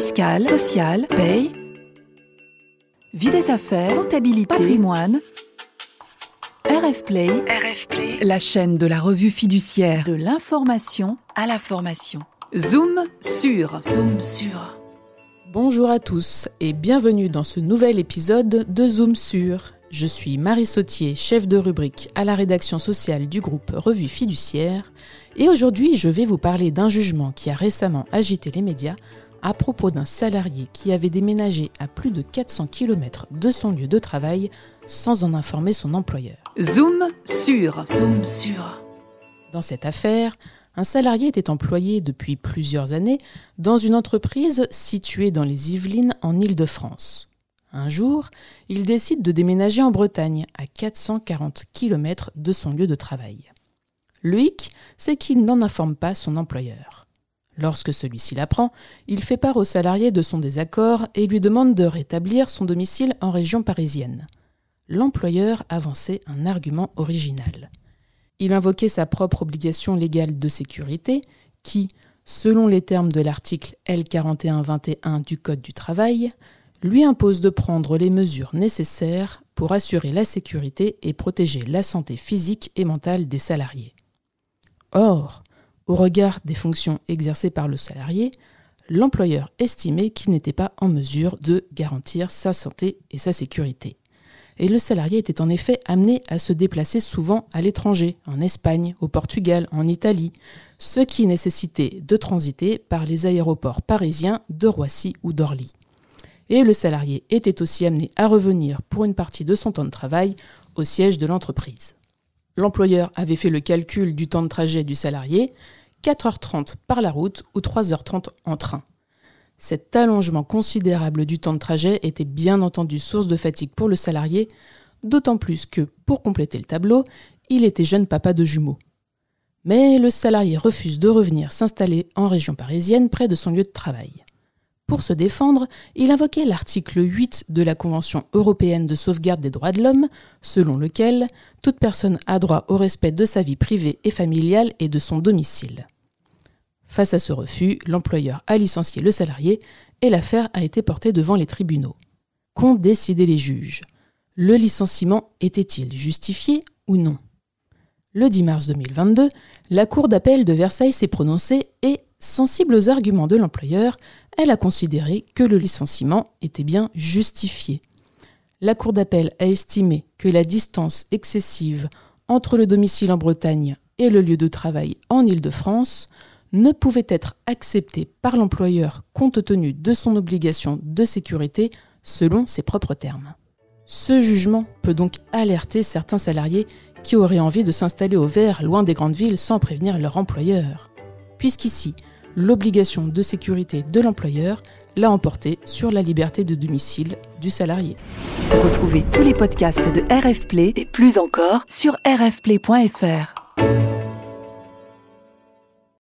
fiscale, sociale, paye, vie des affaires, comptabilité, patrimoine. RF Play, la chaîne de la revue fiduciaire de l'information à la formation. Zoom sur, zoom sur. Bonjour à tous et bienvenue dans ce nouvel épisode de Zoom sur. Je suis Marie Sautier, chef de rubrique à la rédaction sociale du groupe Revue Fiduciaire, et aujourd'hui je vais vous parler d'un jugement qui a récemment agité les médias à propos d'un salarié qui avait déménagé à plus de 400 km de son lieu de travail sans en informer son employeur. Zoom sur, zoom sur. Dans cette affaire, un salarié était employé depuis plusieurs années dans une entreprise située dans les Yvelines en Île-de-France. Un jour, il décide de déménager en Bretagne, à 440 km de son lieu de travail. Le hic, c'est qu'il n'en informe pas son employeur. Lorsque celui-ci l'apprend, il fait part au salarié de son désaccord et lui demande de rétablir son domicile en région parisienne. L'employeur avançait un argument original. Il invoquait sa propre obligation légale de sécurité qui, selon les termes de l'article L4121 du Code du travail, lui impose de prendre les mesures nécessaires pour assurer la sécurité et protéger la santé physique et mentale des salariés. Or, au regard des fonctions exercées par le salarié, l'employeur estimait qu'il n'était pas en mesure de garantir sa santé et sa sécurité. Et le salarié était en effet amené à se déplacer souvent à l'étranger, en Espagne, au Portugal, en Italie, ce qui nécessitait de transiter par les aéroports parisiens de Roissy ou d'Orly et le salarié était aussi amené à revenir pour une partie de son temps de travail au siège de l'entreprise. L'employeur avait fait le calcul du temps de trajet du salarié, 4h30 par la route ou 3h30 en train. Cet allongement considérable du temps de trajet était bien entendu source de fatigue pour le salarié, d'autant plus que, pour compléter le tableau, il était jeune papa de jumeaux. Mais le salarié refuse de revenir s'installer en région parisienne près de son lieu de travail. Pour se défendre, il invoquait l'article 8 de la Convention européenne de sauvegarde des droits de l'homme, selon lequel toute personne a droit au respect de sa vie privée et familiale et de son domicile. Face à ce refus, l'employeur a licencié le salarié et l'affaire a été portée devant les tribunaux. Qu'ont décidé les juges? Le licenciement était-il justifié ou non? Le 10 mars 2022, la Cour d'appel de Versailles s'est prononcée et, sensible aux arguments de l'employeur, elle a considéré que le licenciement était bien justifié. La Cour d'appel a estimé que la distance excessive entre le domicile en Bretagne et le lieu de travail en Île-de-France ne pouvait être acceptée par l'employeur compte tenu de son obligation de sécurité selon ses propres termes. Ce jugement peut donc alerter certains salariés qui auraient envie de s'installer au vert loin des grandes villes sans prévenir leur employeur. Puisqu'ici, l'obligation de sécurité de l'employeur l'a emporté sur la liberté de domicile du salarié. Retrouvez tous les podcasts de RF Play et plus encore sur rfplay.fr.